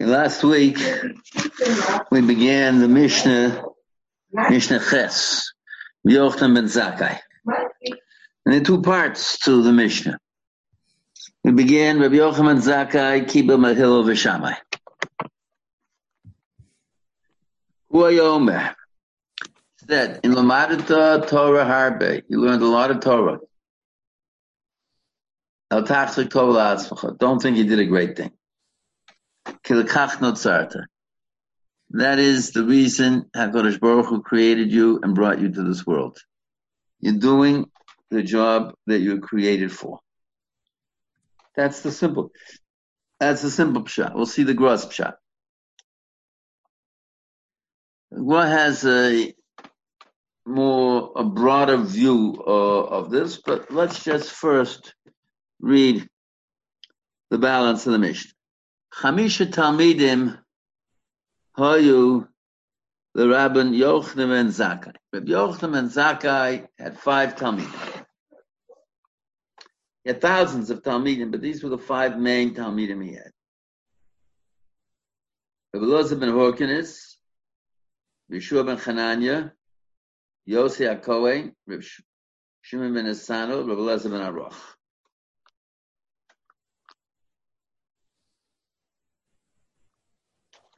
Last week we began the Mishnah, Mishnah Ches, Yochanan ben Zakkai. And there are two parts to the Mishnah. We began Rabbi Yochanan Zakkai, Kiba Mahilo Vishamai. Huayomer said, in Lamadata Torah Harbe, you learned a lot of Torah Don't think you did a great thing. That is the reason HaKadosh Baruch Hu created you and brought you to this world. You're doing the job that you were created for. That's the simple. That's the simple shot. We'll see the gross shot. What has a more a broader view uh, of this, but let's just first read the balance of the mission. Chamisha Talmidim Hayu the Rabban Yochanan and Zakkai. Rabbi Yochanan and Zakkai had five Talmidim. He had thousands of Talmidim, but these were the five main Talmidim he had. Rabbi Elazar ben Horkinis, Yeshua ben Chananya, Yossi HaKohen, Rabbi Shimon ben Asano, Rabbi Elazar ben Aroch.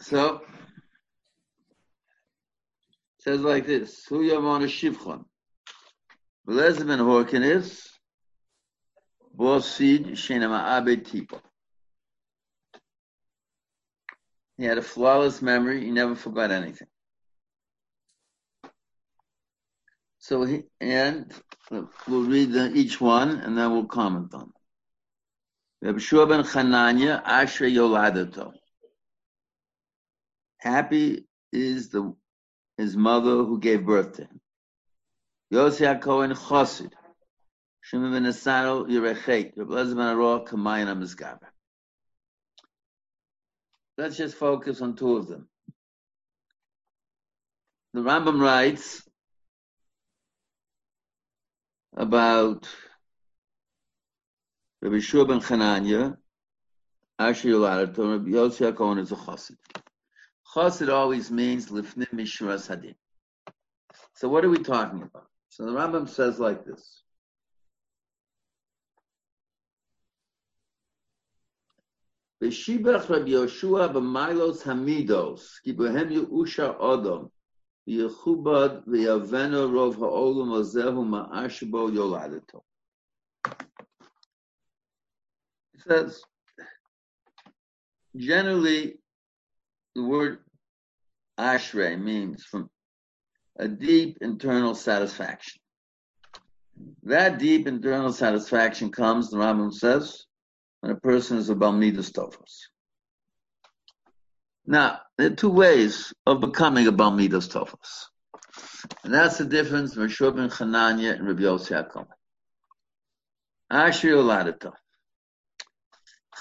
So, says like this, Hu Yamon Shivchon. Belezim ben Horkenis, Bosid Shenama Abed Tipo. He had a flawless memory, he never forgot anything. So he, and we'll read the, each one and then we'll comment on. Rabbi Shua ben Chananya, Asher Yoladato. Happy is the his mother who gave birth to him. HaKohen Chosid. Ben Lezer ben HaMizgaber. Let's just focus on two of them. The Rambam writes about Rabbi Shua ben Chananya, Asher Rabbi Yossi HaKohen is a Chosid. Always means lifnim mishras hadin. So what are we talking about? So the Rambam says like this. V'shibach Rabbi Yoshua hamidos ki bohem yeusha odom v'yechubad rov azehu ma'ashbo yoladato. He says, generally, the word ashrei means from a deep internal satisfaction. That deep internal satisfaction comes, the Rambam says, when a person is a Balmidas Tofos. Now, there are two ways of becoming a Balmidas Tofos. And that's the difference between Shub and Chananya and Rabbi Yossi HaKohen. Ashri Oladata.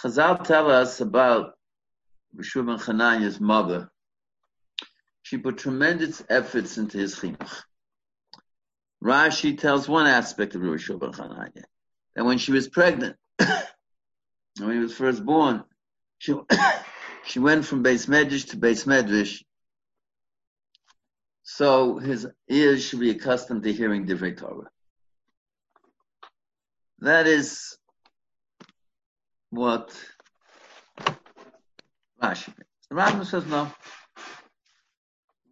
Chazal tell us about Rishub ben mother, she put tremendous efforts into his chinuch. Rashi tells one aspect of Rishub ben that when she was pregnant, when he was first born, she, she went from Beis Medrash to Beis Medrash, so his ears should be accustomed to hearing Divrei Torah. That is what Rashi. The Rambam says no.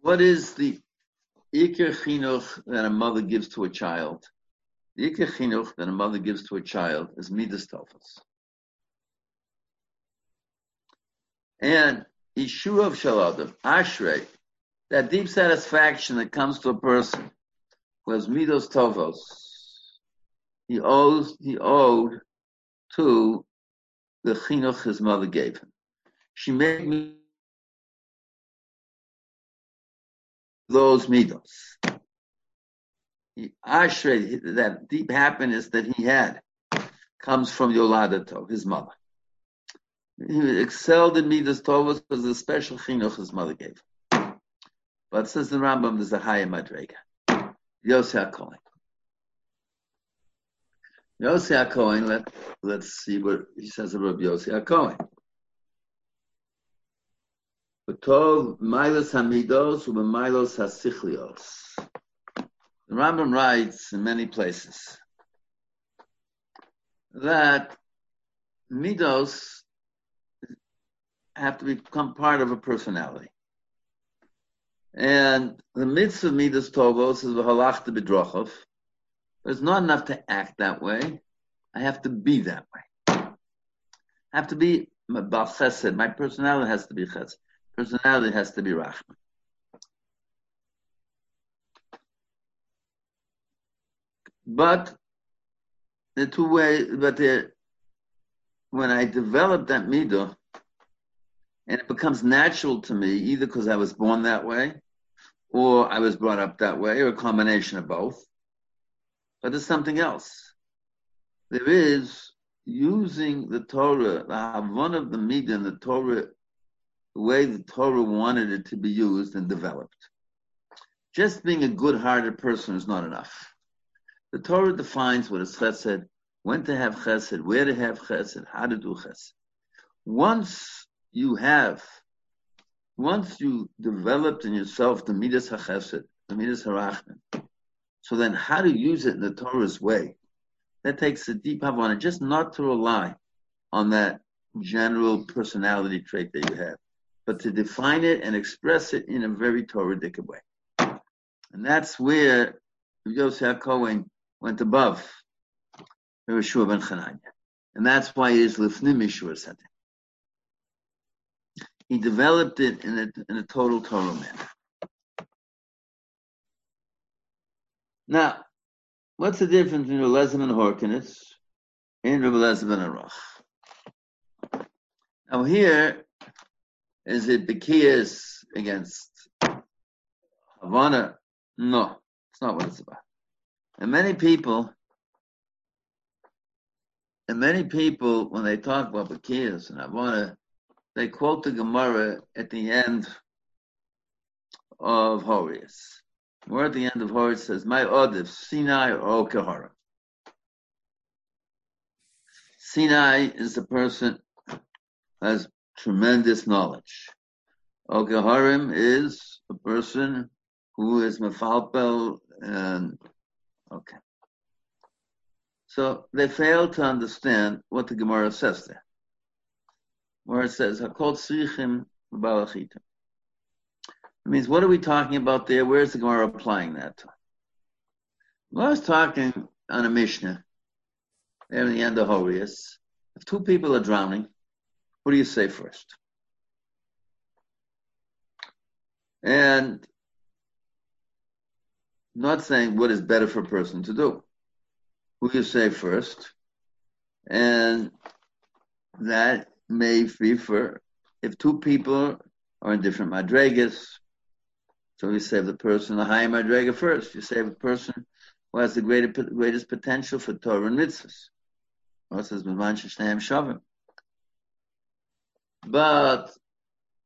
What is the Iker chinuch that a mother gives to a child? The Iker chinuch that a mother gives to a child is midas tofas. And Yeshua of Shaladim, Ashrei, that deep satisfaction that comes to a person who has midos tovos, he owes, he owed to the chinuch his mother gave him. She made me those midos. Ashrei, that deep happiness that he had, comes from Yoladato, his mother. He excelled in midas tovos because of the special chinuch his mother gave. But says the Rambam, there's a higher madrega. Yossi HaKohen. Yossi HaKohen, let, let's see what he says about Yossi HaKohen. The Rambam writes in many places that midos have to become part of a personality. And the mitzvah of midas tovos is v'halachta b'drachov. It's not enough to act that way. I have to be that way. I have to be chesed. My personality has to be chesed. Personality has to be rachman. But the two ways, but the, when I develop that midah, and it becomes natural to me, either because I was born that way, or I was brought up that way, or a combination of both. But there's something else. There is using the Torah, the one of the midah and the Torah, the way the Torah wanted it to be used and developed. Just being a good-hearted person is not enough. The Torah defines what is chesed, when to have chesed, where to have chesed, how to do chesed. Once you have, once you developed in yourself the midas hachesed, the midas harachman, so then how to use it in the Torah's way, that takes a deep havana, just not to rely on that general personality trait that you have, but to define it and express it in a very Torah-dic way. And that's where Yosef Cohen went above Yeshua ben Chananya. And that's why it is Lifnim Yeshua said He developed it in a, in a total Torah manner. Now, what's the difference between Relezim and Horkinus and Relezim and Arach? Now here, is it Bekias against Havana? No, it's not what it's about. And many people, and many people, when they talk about Bakiyas and Avona, they quote the Gemara at the end of Horayos. Where at the end of Horayos says, My Odif, Sinai or Okahara. Sinai is the person who has tremendous knowledge. Okaharim is a person who is mefalpel and Okay. So they fail to understand what the Gemara says there. Where it says, Hakol Tzrichim Balachitim. It means, what are we talking about there? Where's the Gemara applying that to? Well, I was talking on a Mishnah, there in the end of Horayos. If two people are drowning, what do you say first? And not saying what is better for a person to do. Who you say first, and that may be for if two people are in different madregas. So you save the person the higher madrega first. You save the person who has the greater, greatest potential for Torah and mitzvahs. But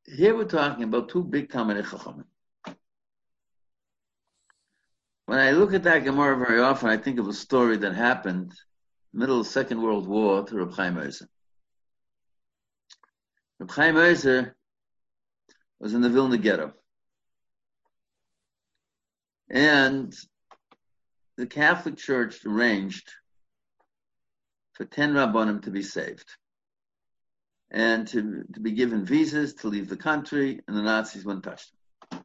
here we're talking about two big Talmidei Chachamim. When I look at that Gemara very often, I think of a story that happened middle of the Second World War to Reb Chaim Ozer. Reb Chaim Ozer was in the Vilna ghetto. And the Catholic Church arranged for 10 Rabbanim to be saved and to, to be given visas to leave the country, and the Nazis wouldn't touch them.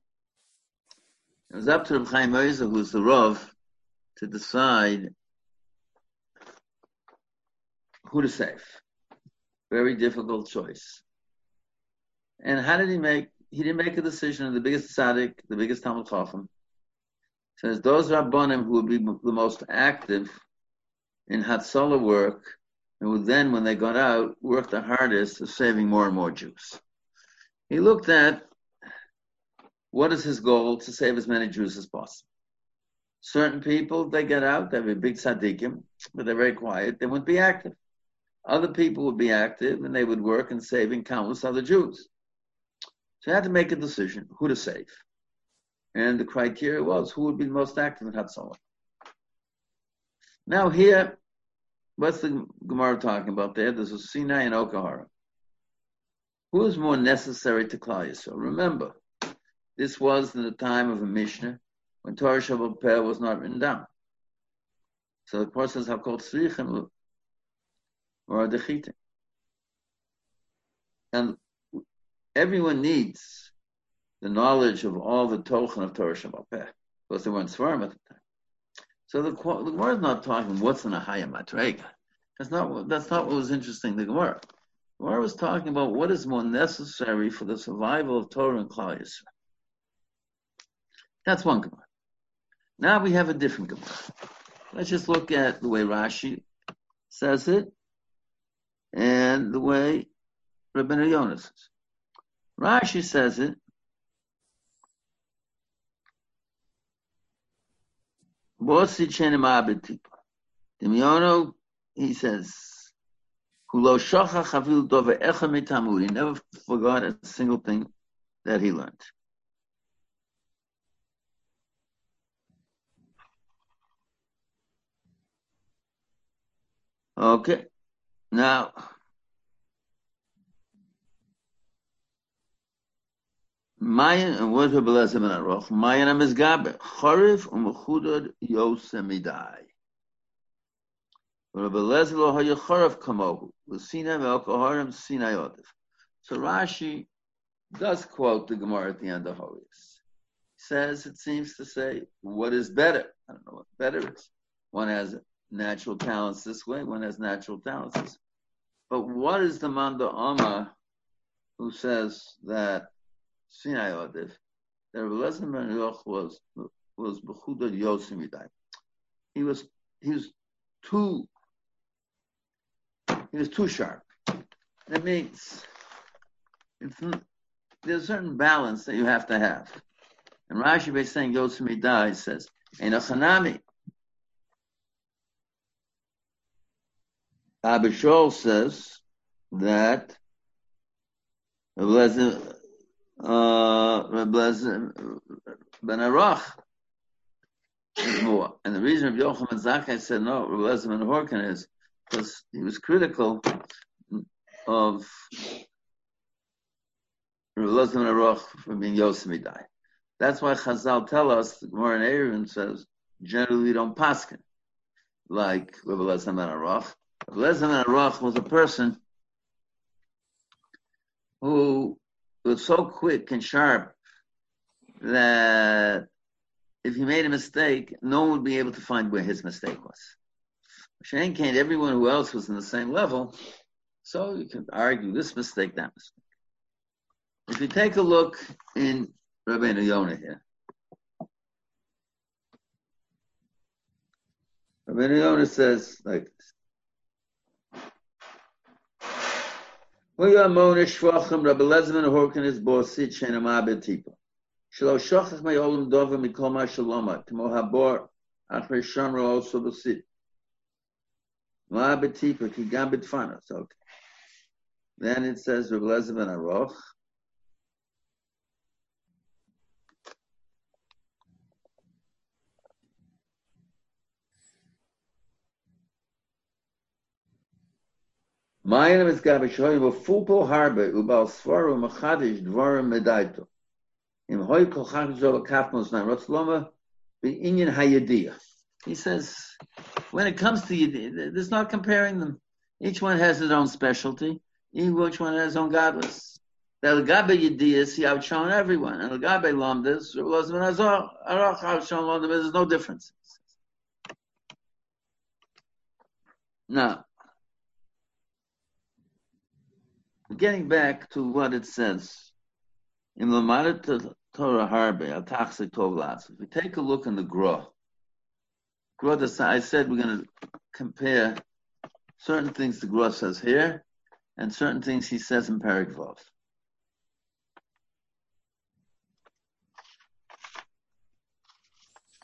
It was up to Reb Chaim who was the Rav, to decide who to save. Very difficult choice. And how did he make? He didn't make a decision. The biggest tzaddik, the biggest Talmud Chacham, says those rabbanim who would be the most active in Hatzalah work, and would then, when they got out, work the hardest of saving more and more Jews. He looked at what is his goal? To save as many Jews as possible. Certain people, they get out, they have a big tzaddikim, but they're very quiet, they wouldn't be active. Other people would be active and they would work in saving countless other Jews. So he had to make a decision who to save. And the criteria was who would be the most active in Hatzalah. Now here, what's the Gemara talking about there? There's a Sinai and Okahara. Who is more necessary to Klal Yisrael? Remember, this was in the time of a Mishnah when Torah Shabbat was not written down. So the person says, called Tzrichim or Dechitim. And everyone needs the knowledge of all the Tochen of Torah Shabbat because they weren't Svarim at the time. So the, the Gemara is not talking what's in a Hayam Matrega. That's not, that's not what was interesting, the Gemara. The Gemara was talking about what is more necessary for the survival of Torah and Klal Yisrael. That's one Gemara. Now we have a different Gemara. Let's just look at the way Rashi says it and the way Rabbeinu Yonah says. Rashi says it. He says. He never forgot a single thing that he learned. Okay. Now, Mayan, what is Belezim and Aroch? Mayan am Gabe. Chorif umechudod yosemidai. So Rashi does quote the Gemara at the end of Holies. He says, it seems to say, what is better? I don't know what better is. One has natural talents this way, one has natural talents this way. But what is the Manda Amma who says that Sinai Odif, that Rebbe ben Yoch was was Bechudad Yosimidai. He was he was too he was too sharp. That means there's a certain balance that you have to have. And Rashi by saying Yosimidai says, in a Chanami, Abishol says that uh, Ben Arach. And the reason of Yochanan Zakkai said no, Rebbe Ben Horkin is because he was critical of Rebbe Ben Arach for being Yosemidai. That's why Chazal tell us, the Gemara in Aaron says, generally don't paskin like Rebbe Ben Arach. Lezer Aruch was a person who was so quick and sharp that if he made a mistake, no one would be able to find where his mistake was. Shane Kane, everyone who else was in the same level, so you can argue this mistake, that mistake. If you take a look in Rabbeinu Yonah here, Rabbeinu Yonah says like this. Then it says Rabbi Lezman Aroch. Mayim is gabishoy vo fupo harbe ubal svaru machadish medaito. Hoy kafmos rotzloma. He says, when it comes to Yediyah, there's not comparing them. Each one has his own specialty. Each one has his own godless. The Gabe Yediyah, he outshone everyone. And the Gabe Lomdas, Arach outshone Lomdas, there's no difference. Now, getting back to what it says in Lamarit Torah Harbe, Atachse Tov If we take a look in the Gra, I said we're going to compare certain things the Gra says here and certain things he says in Paragvav.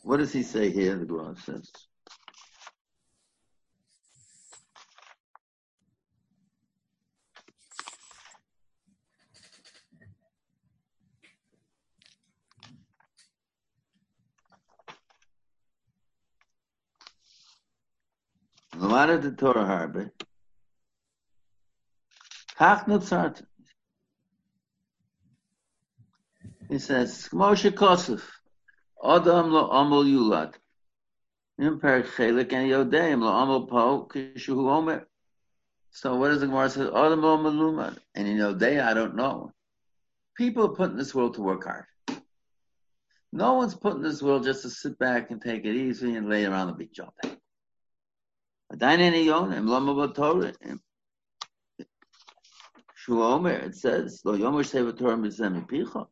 What does he say here? The Gra says. Gemara the Torah Harbe. Kach Nutzart. He says, Moshe Kosef, Adam lo amol yulad. In Perik Chelik and Yodeim lo amol po kishu omer. So what does the Gemara say? Adam lo malumad. And in Yodei, I don't know. People are put in this world to work hard. No one's put in this world just to sit back and take it easy and lay around the beach all day. Shuomer, it says, Yomer Seva Torah Mizem Picha.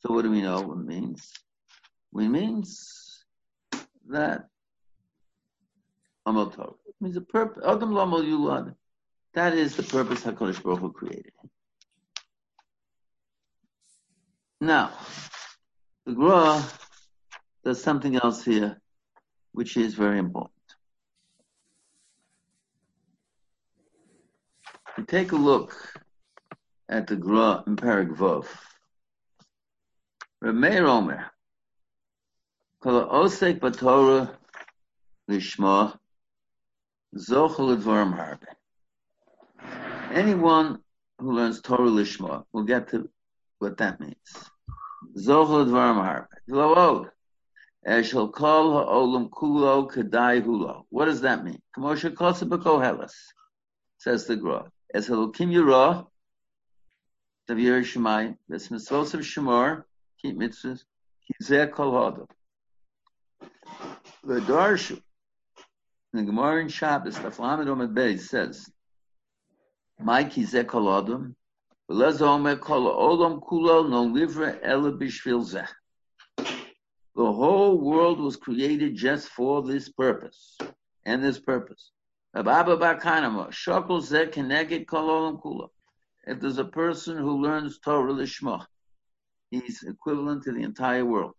So what do we know it means? It means that Amal Torah. It means the purpose, Adam Lamal Yulad. That is the purpose HaKadosh Baruch Hu created. Now, the Gra does something else here, which is very important. Take a look at the Gra in Parak Vov. Rameir Omer, Kol Osek Batorah Lishma, Zochel Advarim Harbe. Anyone who learns Torah Lishma will get to what that means. Zochel Advarim Harbe. Lo Eshel Kol Ha'olam Kulo Kedai Hulo. What does that mean? Kamosha Kosa B'Koheles, says the Gra. Es Elokim Yirah, Tavir Shemai, Ves Mitzvos of Shemor, keep mitzvahs, Kizeh Kol Hadam. The Darshu, the Gemara in Shabbos, the Flamed Omed Beis says, My Kizeh Kol Hadam, V'lez Omer Kol Olam Kulo No Livra Ela Bishvil Zeh. The whole world was created just for this purpose. And this purpose. If there's a person who learns Torah Lishma, he's equivalent to the entire world.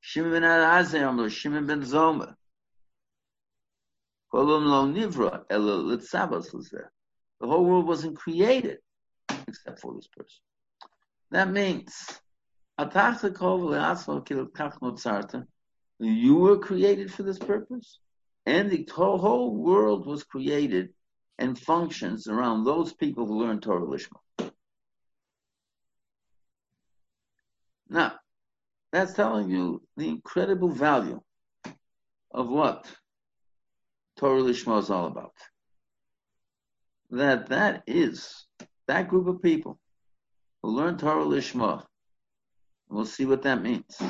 Shimon ben Azayam, Shimon ben Zoma. The whole world wasn't created except for this person. That means you were created for this purpose, and the whole world was created and functions around those people who learn Torah Lishma. Now, that's telling you the incredible value of what Torah Lishma is all about. That that is that group of people who learn Torah Lishma We'll see what that means.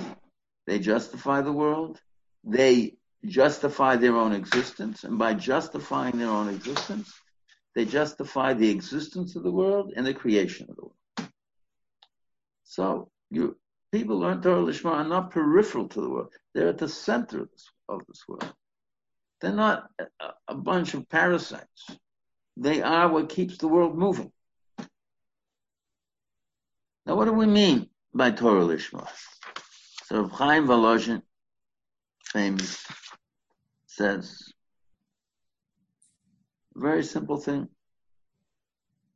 They justify the world. They justify their own existence. And by justifying their own existence, they justify the existence of the world and the creation of the world. So you, people learn Torah Lishma are not peripheral to the world. They're at the center of this, of this world. They're not a, a bunch of parasites. They are what keeps the world moving. Now, what do we mean by Torah Lishma. So Chaim Volozhin, famous, says, very simple thing.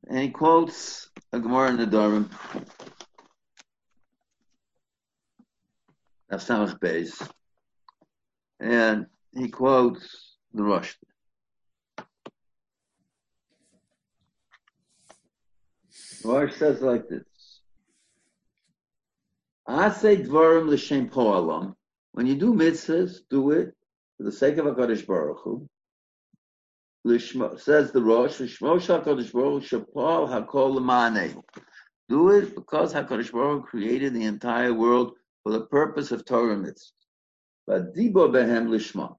And he quotes a Gemara in Nedarim, Samach Beis, and he quotes the Rosh. Rosh says like this. Asay dvarim l'shem po'alam. When you do mitzvahs, do it for the sake of HaKadosh Baruch Hu. Lishmo, says the Rosh, Lishmo HaKadosh Baruch shapal hakol l'ma'anei. Do it because HaKadosh Baruch Hu created the entire world for the purpose of Torah mitzvahs. But behem lishma.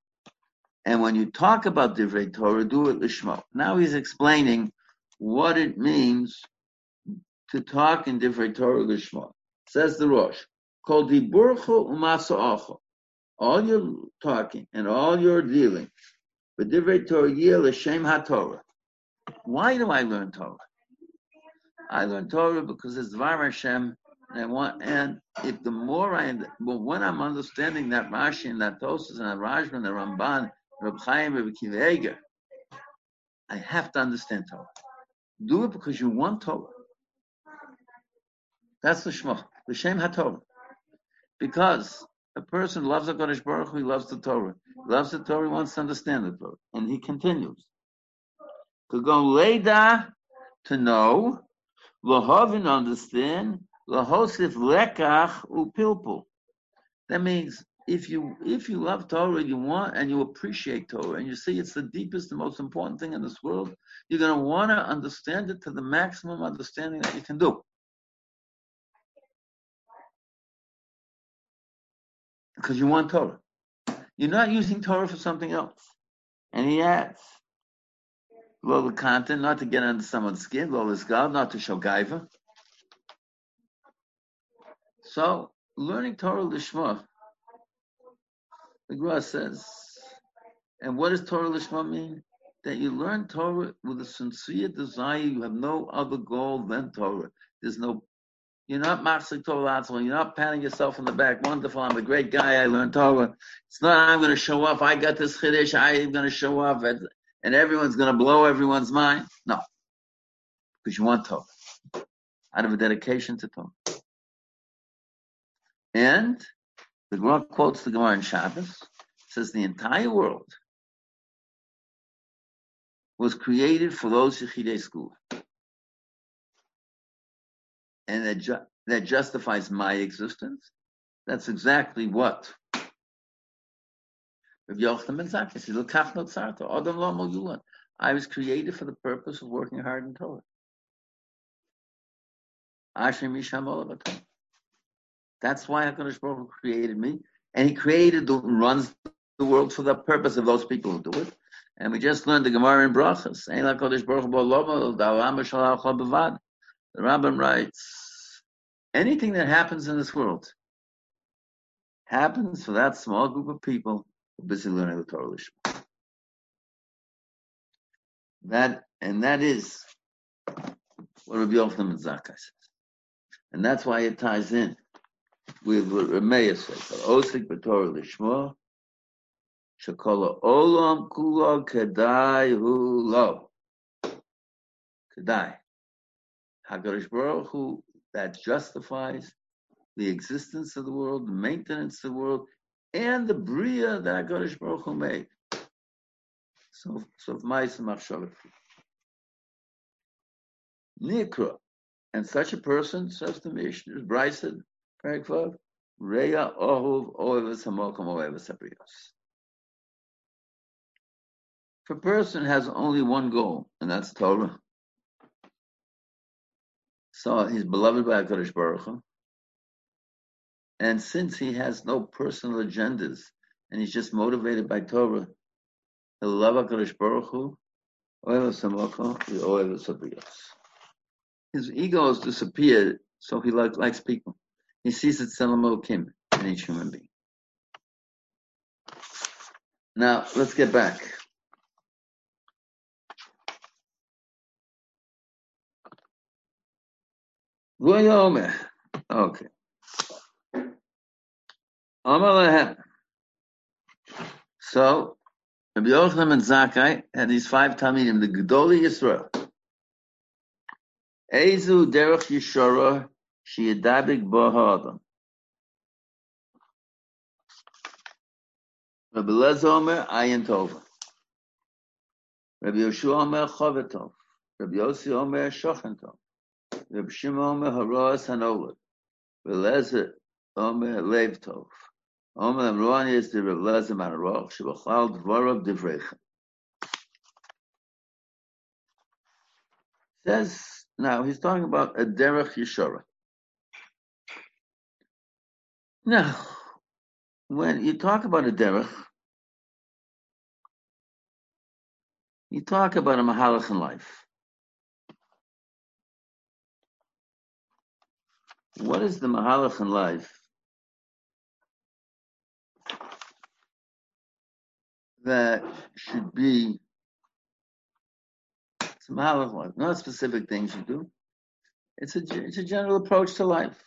And when you talk about divrei Torah, do it lishma. Now he's explaining what it means to talk in divrei Torah lishma. Says the Rosh, called the burcho umasa All your talking and all your dealing. Why do I learn Torah? I learn Torah because it's Dvar Hashem, and want, and if the more I, but when I'm understanding that Rashi and that Tosas and that Rajman, the Ramban, Reb Chaim, Reb Kiva I have to understand Torah. Do it because you want Torah. That's the Shema. L'shem HaTorah. Because a person loves the Kodesh Baruch Hu, he loves the Torah. He loves the Torah, he wants to understand the Torah. And he continues. To go leda, to know, lahav and understand, Lahosif lekach upilpul. That means if you if you love Torah, you want and you appreciate Torah, and you see it's the deepest and most important thing in this world, you're going to want to understand it to the maximum understanding that you can do. Because you want Torah. You're not using Torah for something else. And he adds, the content, not to get under someone's skin, lo is God, not to show gaiva. So, learning Torah Lishma, the Gemara says, and what does Torah Lishma mean? That you learn Torah with a sincere desire, you have no other goal than Torah. There's no you're not Machzik Torah You're not patting yourself on the back. Wonderful. I'm a great guy. I learned Torah. It's not I'm going to show off. I got this Chiddush. I'm going to show off. And, and everyone's going to blow everyone's mind. No. Because you want Torah. Out of a dedication to Torah. And the Gemara quotes the Gemara in Shabbos. says the entire world was created for those Yechidei school and that, ju- that justifies my existence, that's exactly what I was created for the purpose of working hard in Torah. That's why HaKadosh Baruch created me, and He created the runs the world for the purpose of those people who do it. And we just learned the Gemara in Brachas. The Rambam writes, anything that happens in this world happens for that small group of people who are busy learning the Torah Lishma. That, and that is what Rabbi Yochanan and Zakkai says. And that's why it ties in with what Rameya says. Osik b'Torah Lishma, Shakola Olam Kula Kedai Hu Lo. Kedai. Hakadosh Baruch Hu that justifies the existence of the world, the maintenance of the world, and the bria that Hakadosh Baruch Hu made. So, so. Nikra, and such a person, says the Mishnah, Bryson, Perikvav, Reya Ohuv Oevas Hamokum Oevas Abrios. If a person has only one goal, and that's Torah, so he's beloved by HaKadosh Baruch Hu. And since he has no personal agendas and he's just motivated by Torah, he'll love HaKadosh Baruch Hu, his ego has disappeared, so he like, likes people. He sees it Selam Kim in each human being. Now, let's get back. Okay. Amalehem. So, Rabbi Yochanan and Zakkai had these five Talmidim, the Gedoli Yisrael. Ezu derech Yishora sheyadabik bo ha'adam. Rabbi Lezer Omer Ayin Tova. Rabbi Yoshua Omer Chovetov. Rabbi Yossi Omer. Reb Shimon Omer. Omer is the Reb Lezer Manaroch, Divrechem. Says, now he's talking about a Derech Yeshora. Now, when you talk about a Derech, you talk about a Mahalach in life. What is the Mahalach in life that should be it's a Mahalach life, not specific things you do. It's a it's a general approach to life.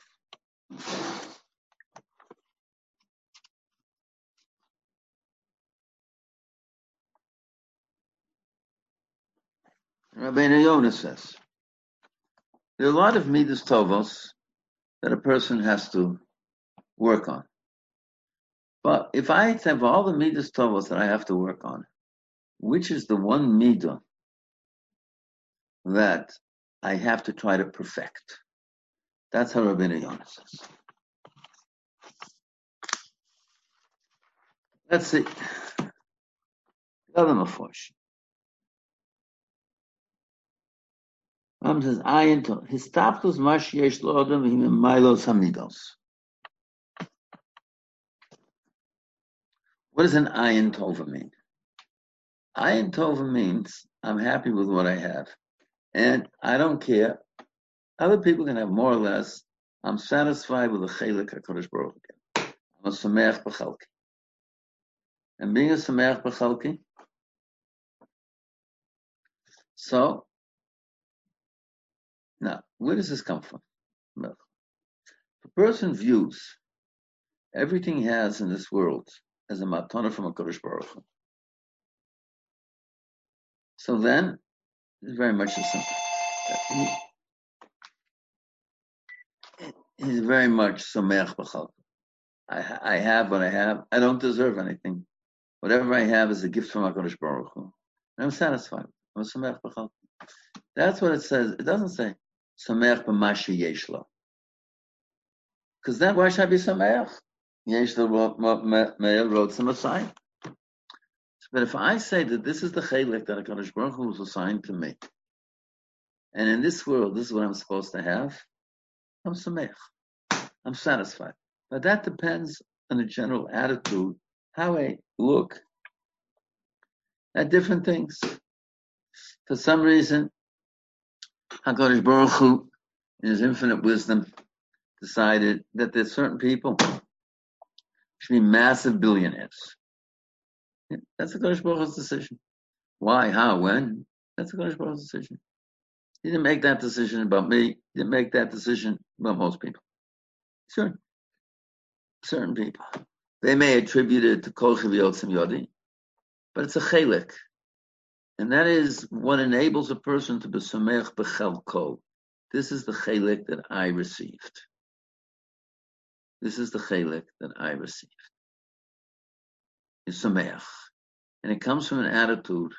Rabbeinu Yonah says there are a lot of midas tovos that a person has to work on. But if I have all the midas tovos that I have to work on, which is the one midah that I have to try to perfect? That's how Rabbeinu Yonah says. Let's see. The other Ram says, Ayin to. Histaptus mash yesh lo odom v'him milos hamidos. What does an ayin tova mean? Ayin tova means I'm happy with what I have. And I don't care. Other people can have more or less. I'm satisfied with the chelik HaKadosh Baruch Hu. I'm a sameach b'chalki. And being a sameach b'chalki, so, where does this come from? If a person views everything he has in this world as a matana from a Kodesh Baruch Hu, so then it's very much the same. He, he's very much sameach b'chalki. I, I have what I have. I don't deserve anything. Whatever I have is a gift from HaKadosh Baruch Hu. And I'm satisfied. I'm a sameach. That's what it says. It doesn't say sameach b'mashi yeshlo. Because then why should I be sameach? Yeshlo Meir wrote some aside. But if I say that this is the chaylik that HaKadosh Baruch Hu was assigned to me, and in this world, this is what I'm supposed to have, I'm sameach. I'm satisfied. But that depends on the general attitude, how I look at different things. For some reason, HaKadosh Baruch Hu, in His infinite wisdom, decided that there's certain people should be massive billionaires. That's the Kodesh Baruch Hu's decision. Why, how, when? That's the Kodesh Baruch Hu's decision. He didn't make that decision about me. He didn't make that decision about most people. Sure. Certain people. They may attribute it to Kol Chivyotzim Yodi, but it's a chelik. And that is what enables a person to be Samech B'chelko. This is the chelik that I received. This is the chelik that I received. It's Sameach. And it comes from an attitude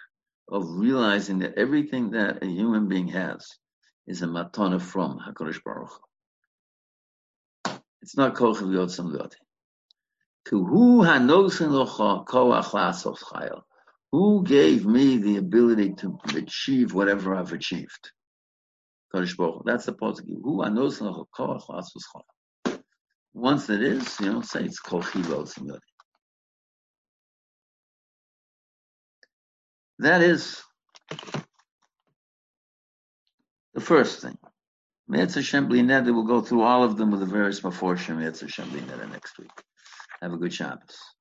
of realizing that everything that a human being has is a matana from HaKadosh Baruch Hu. It's not kochav yotzam yoti. Who Who gave me the ability to achieve whatever I've achieved? That's the positive. Who Once it is, you know, say it's yoti. That is the first thing. Hashem Neder, we'll go through all of them with the various Meforshim Hashem Neder next week. Have a good Shabbos.